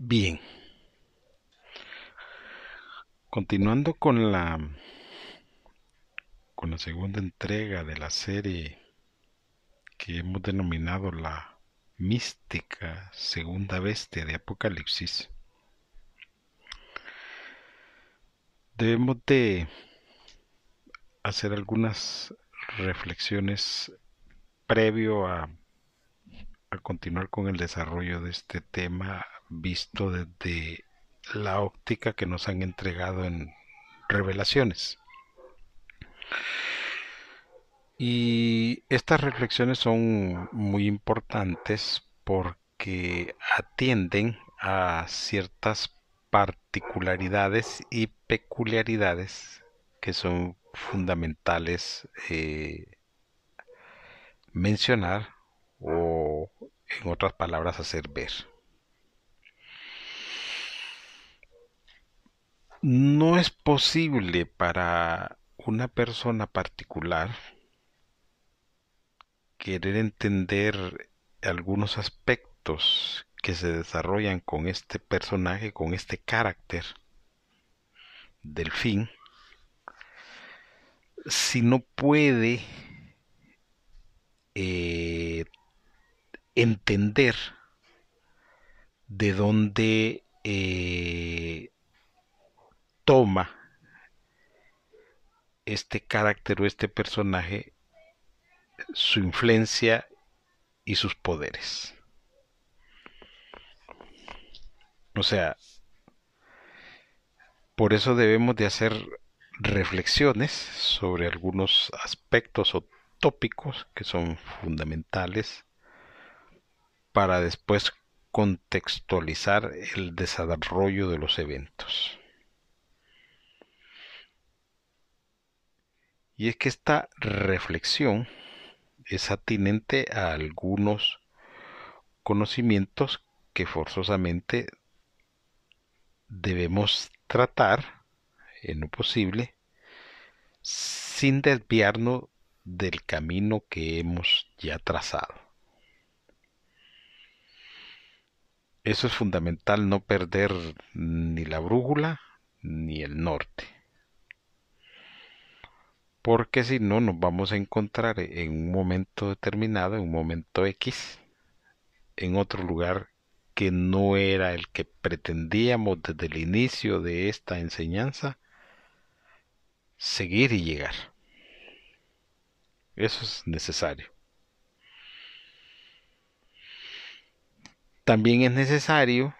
Bien. Continuando con la con la segunda entrega de la serie que hemos denominado la mística segunda bestia de Apocalipsis, debemos de hacer algunas reflexiones previo a, a continuar con el desarrollo de este tema visto desde la óptica que nos han entregado en revelaciones. Y estas reflexiones son muy importantes porque atienden a ciertas particularidades y peculiaridades que son fundamentales eh, mencionar o en otras palabras hacer ver. No es posible para una persona particular querer entender algunos aspectos que se desarrollan con este personaje, con este carácter del fin, si no puede eh, entender de dónde eh, toma este carácter o este personaje su influencia y sus poderes. O sea, por eso debemos de hacer reflexiones sobre algunos aspectos o tópicos que son fundamentales para después contextualizar el desarrollo de los eventos. Y es que esta reflexión es atinente a algunos conocimientos que forzosamente debemos tratar en lo posible sin desviarnos del camino que hemos ya trazado. Eso es fundamental, no perder ni la brújula ni el norte. Porque si no, nos vamos a encontrar en un momento determinado, en un momento X, en otro lugar que no era el que pretendíamos desde el inicio de esta enseñanza, seguir y llegar. Eso es necesario. También es necesario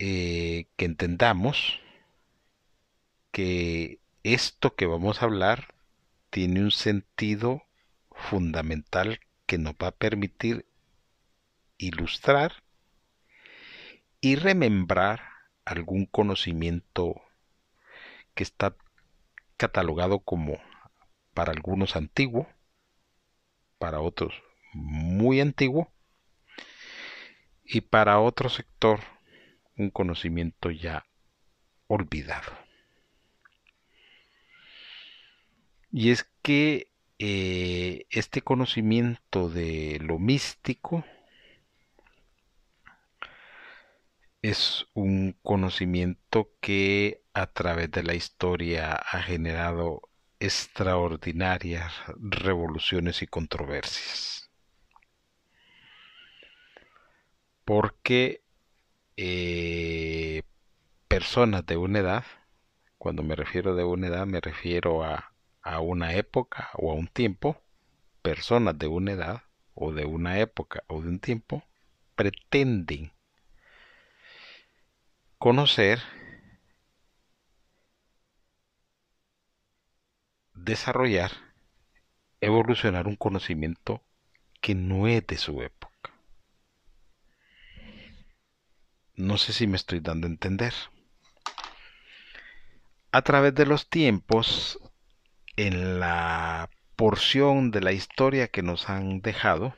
eh, que entendamos que esto que vamos a hablar tiene un sentido fundamental que nos va a permitir ilustrar y remembrar algún conocimiento que está catalogado como para algunos antiguo, para otros muy antiguo y para otro sector un conocimiento ya olvidado. Y es que eh, este conocimiento de lo místico es un conocimiento que a través de la historia ha generado extraordinarias revoluciones y controversias. Porque eh, personas de una edad, cuando me refiero de una edad me refiero a a una época o a un tiempo, personas de una edad o de una época o de un tiempo pretenden conocer, desarrollar, evolucionar un conocimiento que no es de su época. No sé si me estoy dando a entender. A través de los tiempos en la porción de la historia que nos han dejado,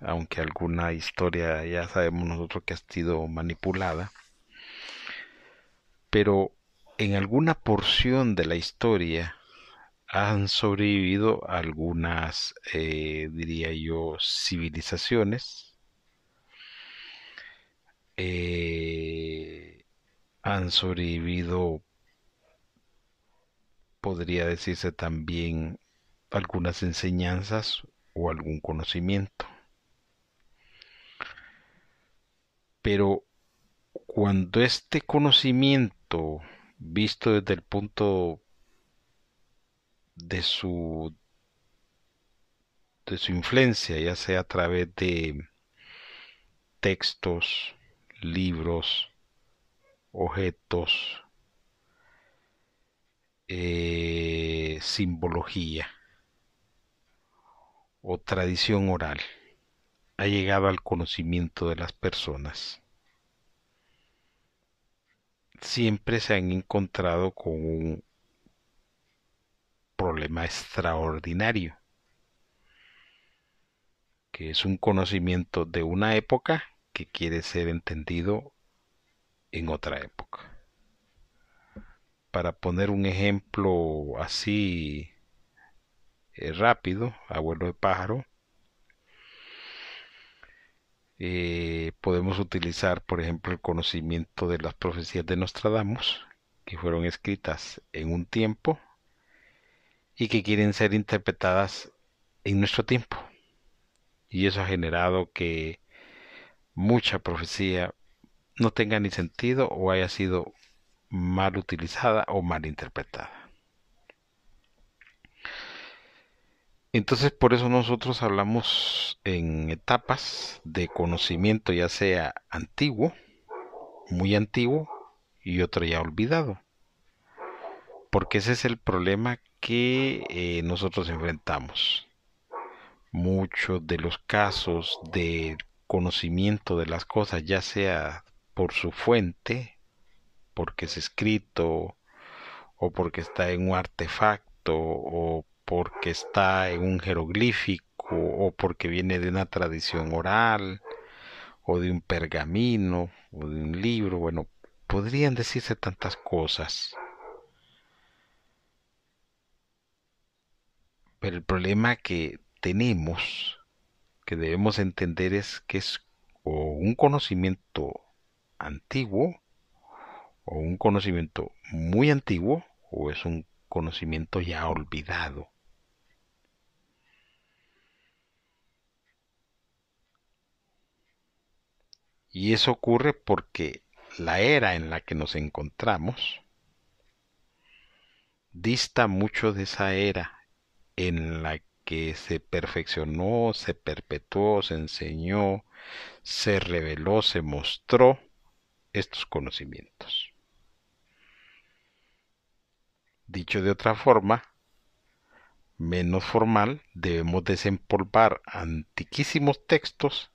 aunque alguna historia ya sabemos nosotros que ha sido manipulada, pero en alguna porción de la historia han sobrevivido algunas, eh, diría yo, civilizaciones, eh, han sobrevivido, podría decirse también, algunas enseñanzas o algún conocimiento. Pero cuando este conocimiento, visto desde el punto de su de su influencia, ya sea a través de textos, libros, objetos, eh, simbología o tradición oral, ha llegado al conocimiento de las personas. Siempre se han encontrado con un problema extraordinario que es un conocimiento de una época que quiere ser entendido en otra época. Para poner un ejemplo así eh, rápido, abuelo de pájaro, eh, podemos utilizar, por ejemplo, el conocimiento de las profecías de Nostradamus, que fueron escritas en un tiempo y que quieren ser interpretadas en nuestro tiempo. Y eso ha generado que mucha profecía no tenga ni sentido o haya sido mal utilizada o mal interpretada. Entonces por eso nosotros hablamos en etapas de conocimiento ya sea antiguo, muy antiguo y otro ya olvidado. Porque ese es el problema que eh, nosotros enfrentamos muchos de los casos de conocimiento de las cosas, ya sea por su fuente, porque es escrito, o porque está en un artefacto, o porque está en un jeroglífico, o porque viene de una tradición oral, o de un pergamino, o de un libro, bueno, podrían decirse tantas cosas. Pero el problema que tenemos, que debemos entender es que es o un conocimiento antiguo, o un conocimiento muy antiguo, o es un conocimiento ya olvidado. Y eso ocurre porque la era en la que nos encontramos dista mucho de esa era en la que se perfeccionó, se perpetuó, se enseñó, se reveló, se mostró estos conocimientos. Dicho de otra forma, menos formal, debemos desempolvar antiquísimos textos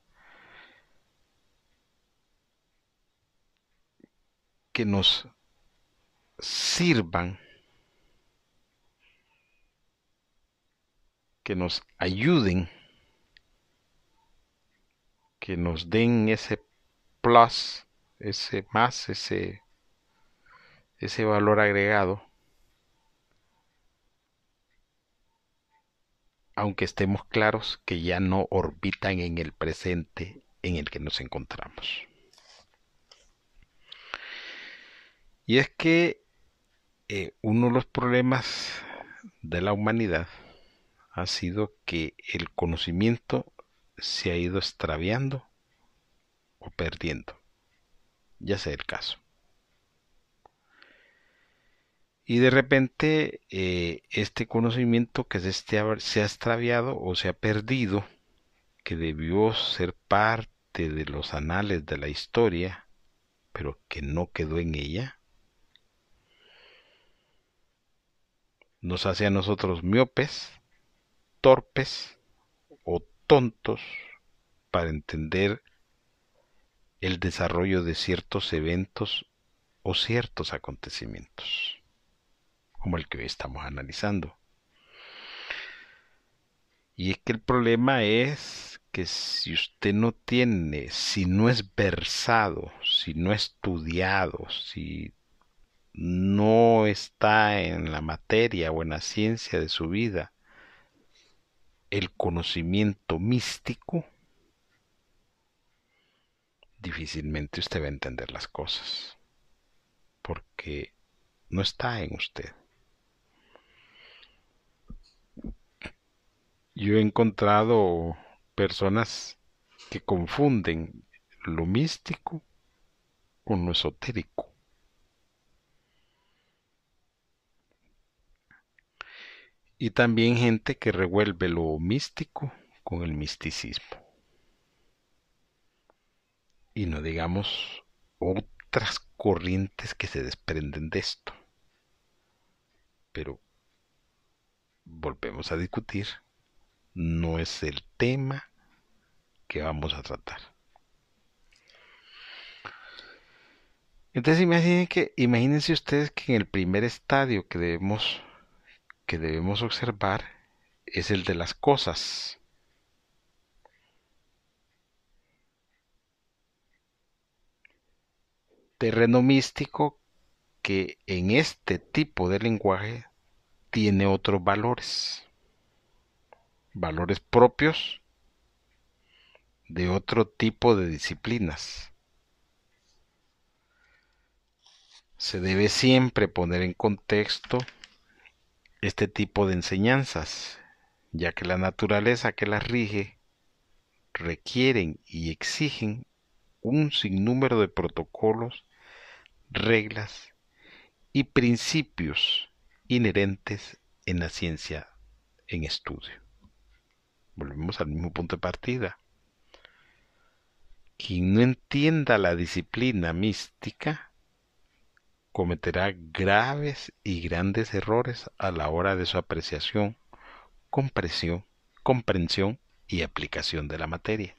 que nos sirvan que nos ayuden, que nos den ese plus, ese más, ese, ese valor agregado, aunque estemos claros que ya no orbitan en el presente en el que nos encontramos. Y es que eh, uno de los problemas de la humanidad ha sido que el conocimiento se ha ido extraviando o perdiendo, ya sea el caso. Y de repente eh, este conocimiento que se, se ha extraviado o se ha perdido, que debió ser parte de los anales de la historia, pero que no quedó en ella, nos hace a nosotros miopes torpes o tontos para entender el desarrollo de ciertos eventos o ciertos acontecimientos, como el que hoy estamos analizando. Y es que el problema es que si usted no tiene, si no es versado, si no ha estudiado, si no está en la materia o en la ciencia de su vida, el conocimiento místico, difícilmente usted va a entender las cosas. porque no está en usted. Yo he encontrado personas que confunden lo místico con lo esotérico. Y también gente que revuelve lo místico con el misticismo. Y no digamos otras corrientes que se desprenden de esto. Pero volvemos a discutir no es el tema que vamos a tratar. Entonces imaginen que, imagínense ustedes que en el primer estadio que debemos, que debemos observar es el de las cosas. Terreno místico que en este tipo de lenguaje tiene otros valores valores propios de otro tipo de disciplinas. Se debe siempre poner en contexto este tipo de enseñanzas, ya que la naturaleza que las rige requieren y exigen un sinnúmero de protocolos, reglas y principios inherentes en la ciencia en estudio. Volvemos al mismo punto de partida. Quien no entienda la disciplina mística cometerá graves y grandes errores a la hora de su apreciación, comprensión, comprensión y aplicación de la materia.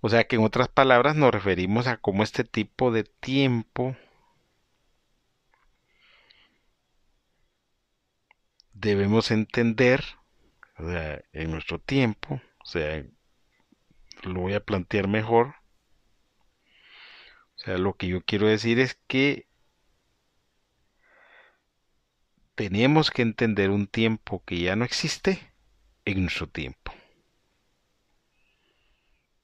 O sea que en otras palabras nos referimos a cómo este tipo de tiempo debemos entender, en nuestro tiempo, o sea, lo voy a plantear mejor. O sea, lo que yo quiero decir es que tenemos que entender un tiempo que ya no existe en nuestro tiempo.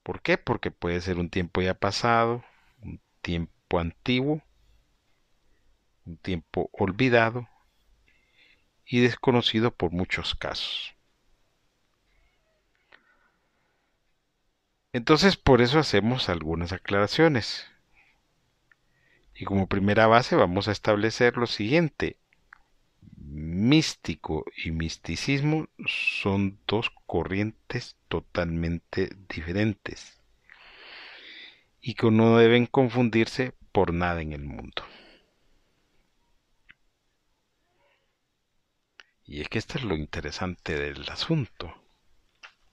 ¿Por qué? Porque puede ser un tiempo ya pasado, un tiempo antiguo, un tiempo olvidado y desconocido por muchos casos. Entonces por eso hacemos algunas aclaraciones. Y como primera base vamos a establecer lo siguiente. Místico y misticismo son dos corrientes totalmente diferentes y que no deben confundirse por nada en el mundo. Y es que esto es lo interesante del asunto,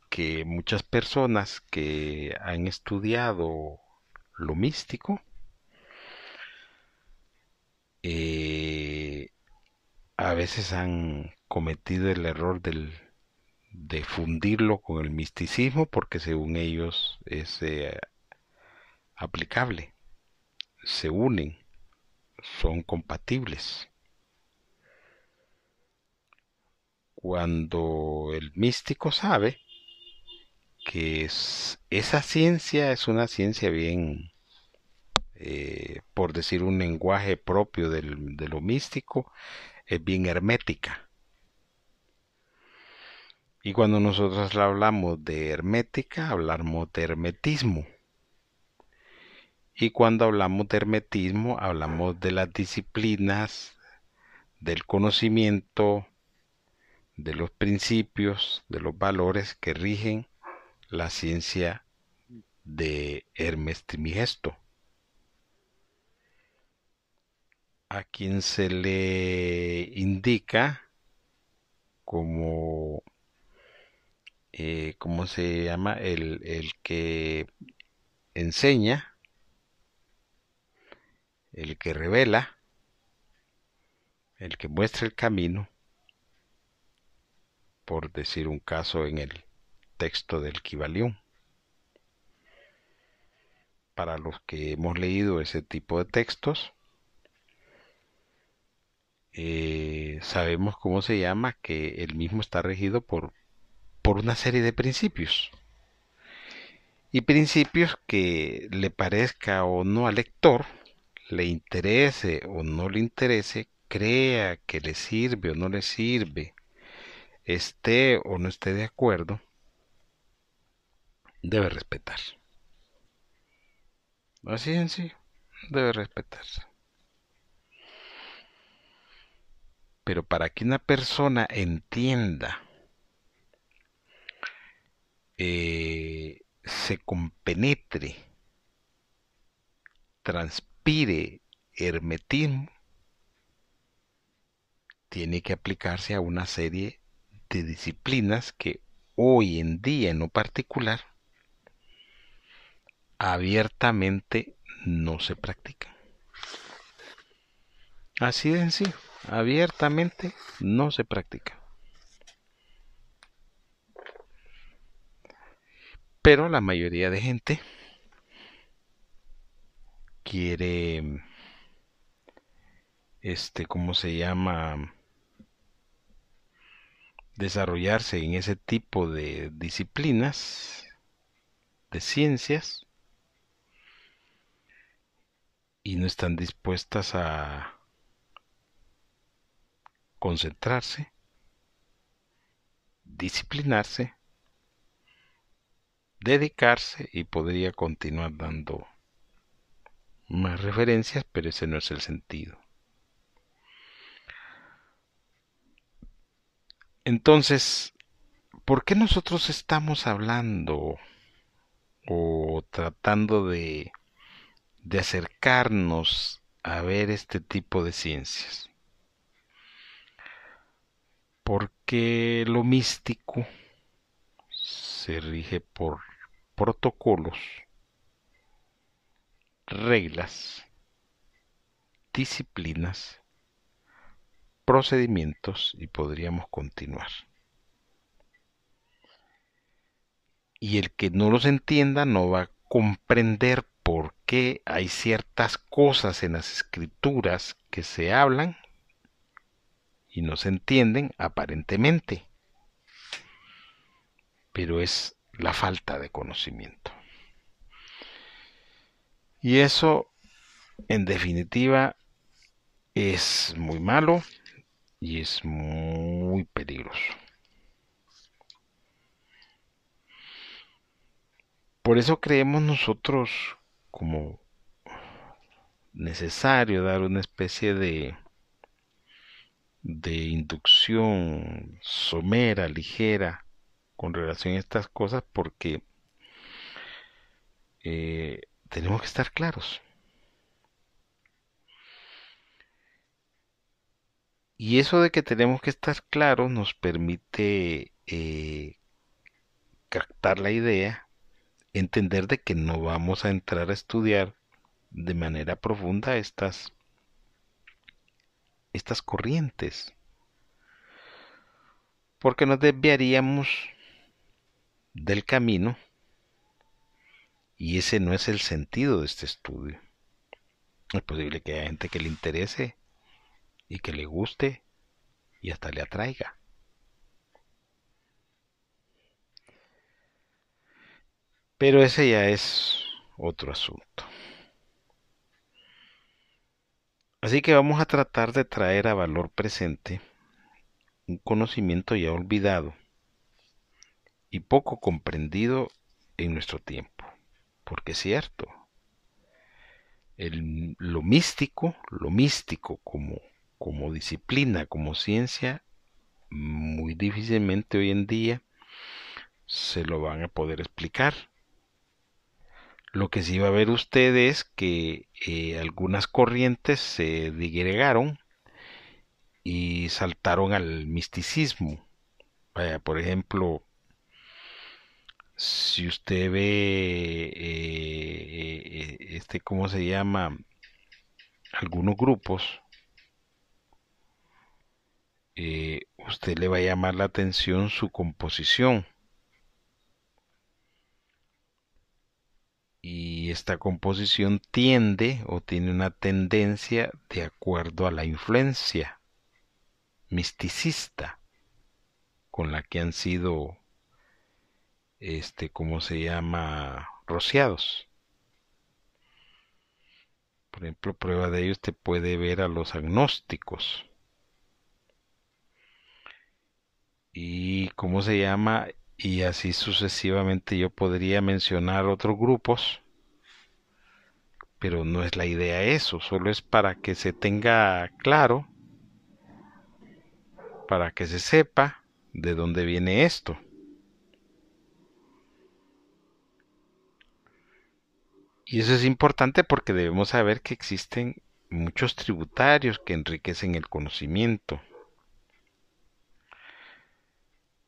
que muchas personas que han estudiado lo místico, eh, a veces han cometido el error del, de fundirlo con el misticismo porque según ellos es eh, aplicable, se unen, son compatibles. Cuando el místico sabe que esa ciencia es una ciencia bien, eh, por decir un lenguaje propio de lo místico, es bien hermética. Y cuando nosotros hablamos de hermética, hablamos de hermetismo. Y cuando hablamos de hermetismo, hablamos de las disciplinas del conocimiento de los principios, de los valores que rigen la ciencia de Hermes Trimigesto, a quien se le indica como, eh, ¿cómo se llama? El, el que enseña, el que revela, el que muestra el camino, por decir un caso en el texto del Kibalión. Para los que hemos leído ese tipo de textos, eh, sabemos cómo se llama, que el mismo está regido por, por una serie de principios. Y principios que le parezca o no al lector, le interese o no le interese, crea que le sirve o no le sirve, esté o no esté de acuerdo, debe respetar. Así en sí, debe respetarse. Pero para que una persona entienda, eh, se compenetre, transpire hermetismo, tiene que aplicarse a una serie de disciplinas que hoy en día en lo particular abiertamente no se practican. Así de sencillo, abiertamente no se practica. Pero la mayoría de gente quiere, este, ¿cómo se llama? Desarrollarse en ese tipo de disciplinas, de ciencias, y no están dispuestas a concentrarse, disciplinarse, dedicarse y podría continuar dando más referencias, pero ese no es el sentido. Entonces, ¿por qué nosotros estamos hablando o tratando de acercarnos a ver este tipo de ciencias. Porque lo místico se rige por protocolos, reglas, disciplinas, procedimientos y podríamos continuar. Y el que no los entienda no va a comprender por qué hay ciertas cosas en las escrituras que se hablan y no se entienden aparentemente, pero es la falta de conocimiento. Y eso, en definitiva, es muy malo y es muy peligroso. Por eso creemos nosotros como necesario dar una especie de de inducción somera, ligera con relación a estas cosas porque eh, tenemos que estar claros. Y eso de que tenemos que estar claros nos permite eh, captar la idea entender de que no vamos a entrar a estudiar de manera profunda estas estas corrientes porque nos desviaríamos del camino y ese no es el sentido de este estudio. Es posible que haya gente que le interese y que le guste y hasta le atraiga. Pero ese ya es otro asunto. Así que vamos a tratar de traer a valor presente un conocimiento ya olvidado y poco comprendido en nuestro tiempo. Porque es cierto, lo místico, lo místico como, como disciplina, como ciencia, muy difícilmente hoy en día se lo van a poder explicar lo que sí va a ver usted es que eh, algunas corrientes se digregaron y saltaron al misticismo. Vaya, por ejemplo, si usted ve eh, eh, este, ¿cómo se llama? Algunos grupos, usted le va a llamar la atención su composición. y esta composición tiende o tiene una tendencia de acuerdo a la influencia misticista con la que han sido este cómo se llama rociados Por ejemplo, prueba de ello usted puede ver a los agnósticos. Y cómo se llama, y así sucesivamente yo podría mencionar otros grupos, pero no es la idea eso, solo es para que se tenga claro, para que se sepa de dónde viene esto. Y eso es importante porque debemos saber que existen muchos tributarios que enriquecen el conocimiento.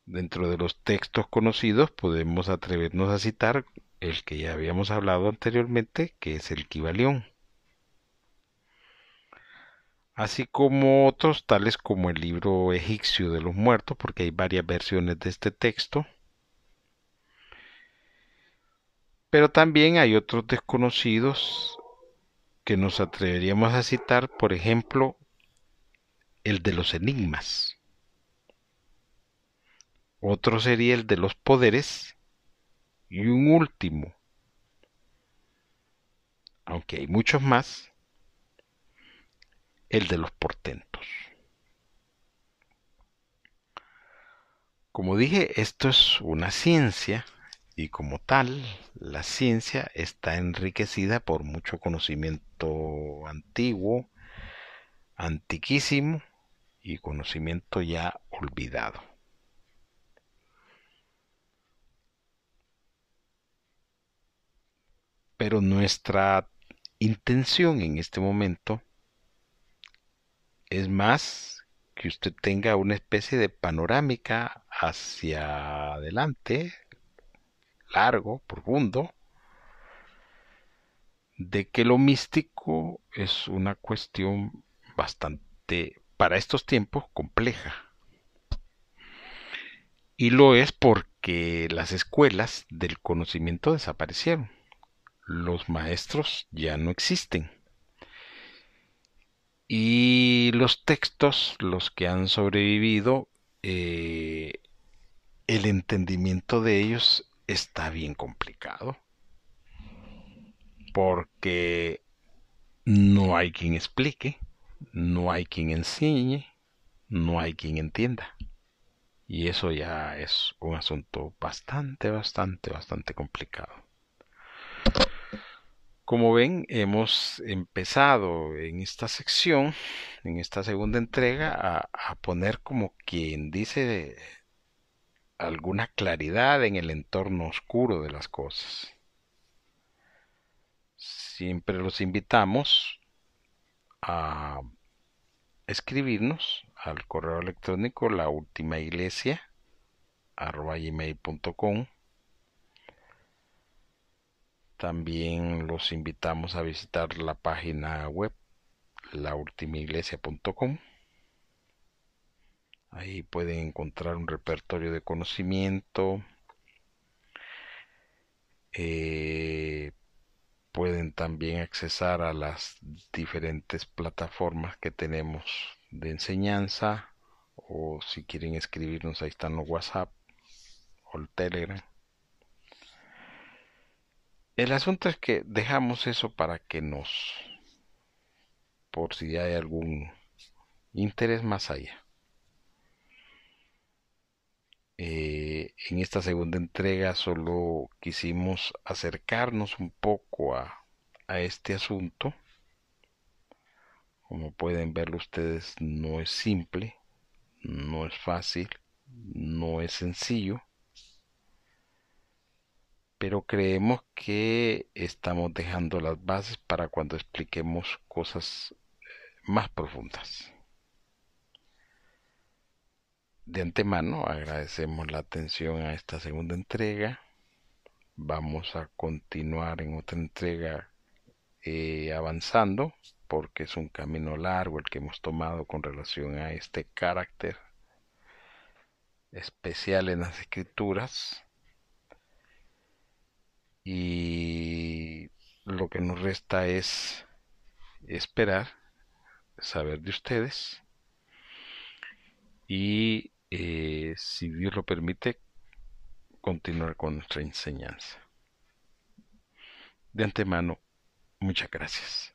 Dentro de los textos conocidos podemos atrevernos a citar el que ya habíamos hablado anteriormente, que es el Kibalión. Así como otros, tales como el libro egipcio de los muertos, porque hay varias versiones de este texto, Pero también hay otros desconocidos que nos atreveríamos a citar, por ejemplo, el de los enigmas. Otro sería el de los poderes. Y un último, aunque hay muchos más, el de los portentos. Como dije, esto es una ciencia y como tal, la ciencia está enriquecida por mucho conocimiento antiguo, antiquísimo y conocimiento ya olvidado. Pero nuestra intención en este momento es más que usted tenga una especie de panorámica hacia adelante, largo, profundo, de que lo místico es una cuestión bastante, para estos tiempos, compleja. Y lo es porque las escuelas del conocimiento desaparecieron. Los maestros ya no existen. Y los textos, los que han sobrevivido, eh, el entendimiento de ellos está bien complicado. Porque no hay quien explique, no hay quien enseñe, no hay quien entienda. Y eso ya es un asunto bastante, bastante, bastante complicado. Como ven, hemos empezado en esta sección, en esta segunda entrega, a, poner como quien dice alguna claridad en el entorno oscuro de las cosas. Siempre los invitamos a escribirnos al correo electrónico la última iglesia También los invitamos a visitar la página web laultimaiglesia.com Ahí pueden encontrar un repertorio de conocimiento. Eh, pueden también accesar a las diferentes plataformas que tenemos de enseñanza o si quieren escribirnos ahí están los WhatsApp o el Telegram. El asunto es que dejamos eso para que nos, por si hay algún interés más allá. Eh, en esta segunda entrega solo quisimos acercarnos un poco a, a este asunto. Como pueden ver ustedes, no es simple, no es fácil, no es sencillo, pero creemos que estamos dejando las bases para cuando expliquemos cosas más profundas. De antemano agradecemos la atención a esta segunda entrega. Vamos a continuar en otra entrega eh, avanzando porque es un camino largo el que hemos tomado con relación a este carácter especial en las escrituras y lo que nos resta es esperar saber de ustedes y eh, si Dios lo permite, continuar con nuestra enseñanza. De antemano, muchas gracias.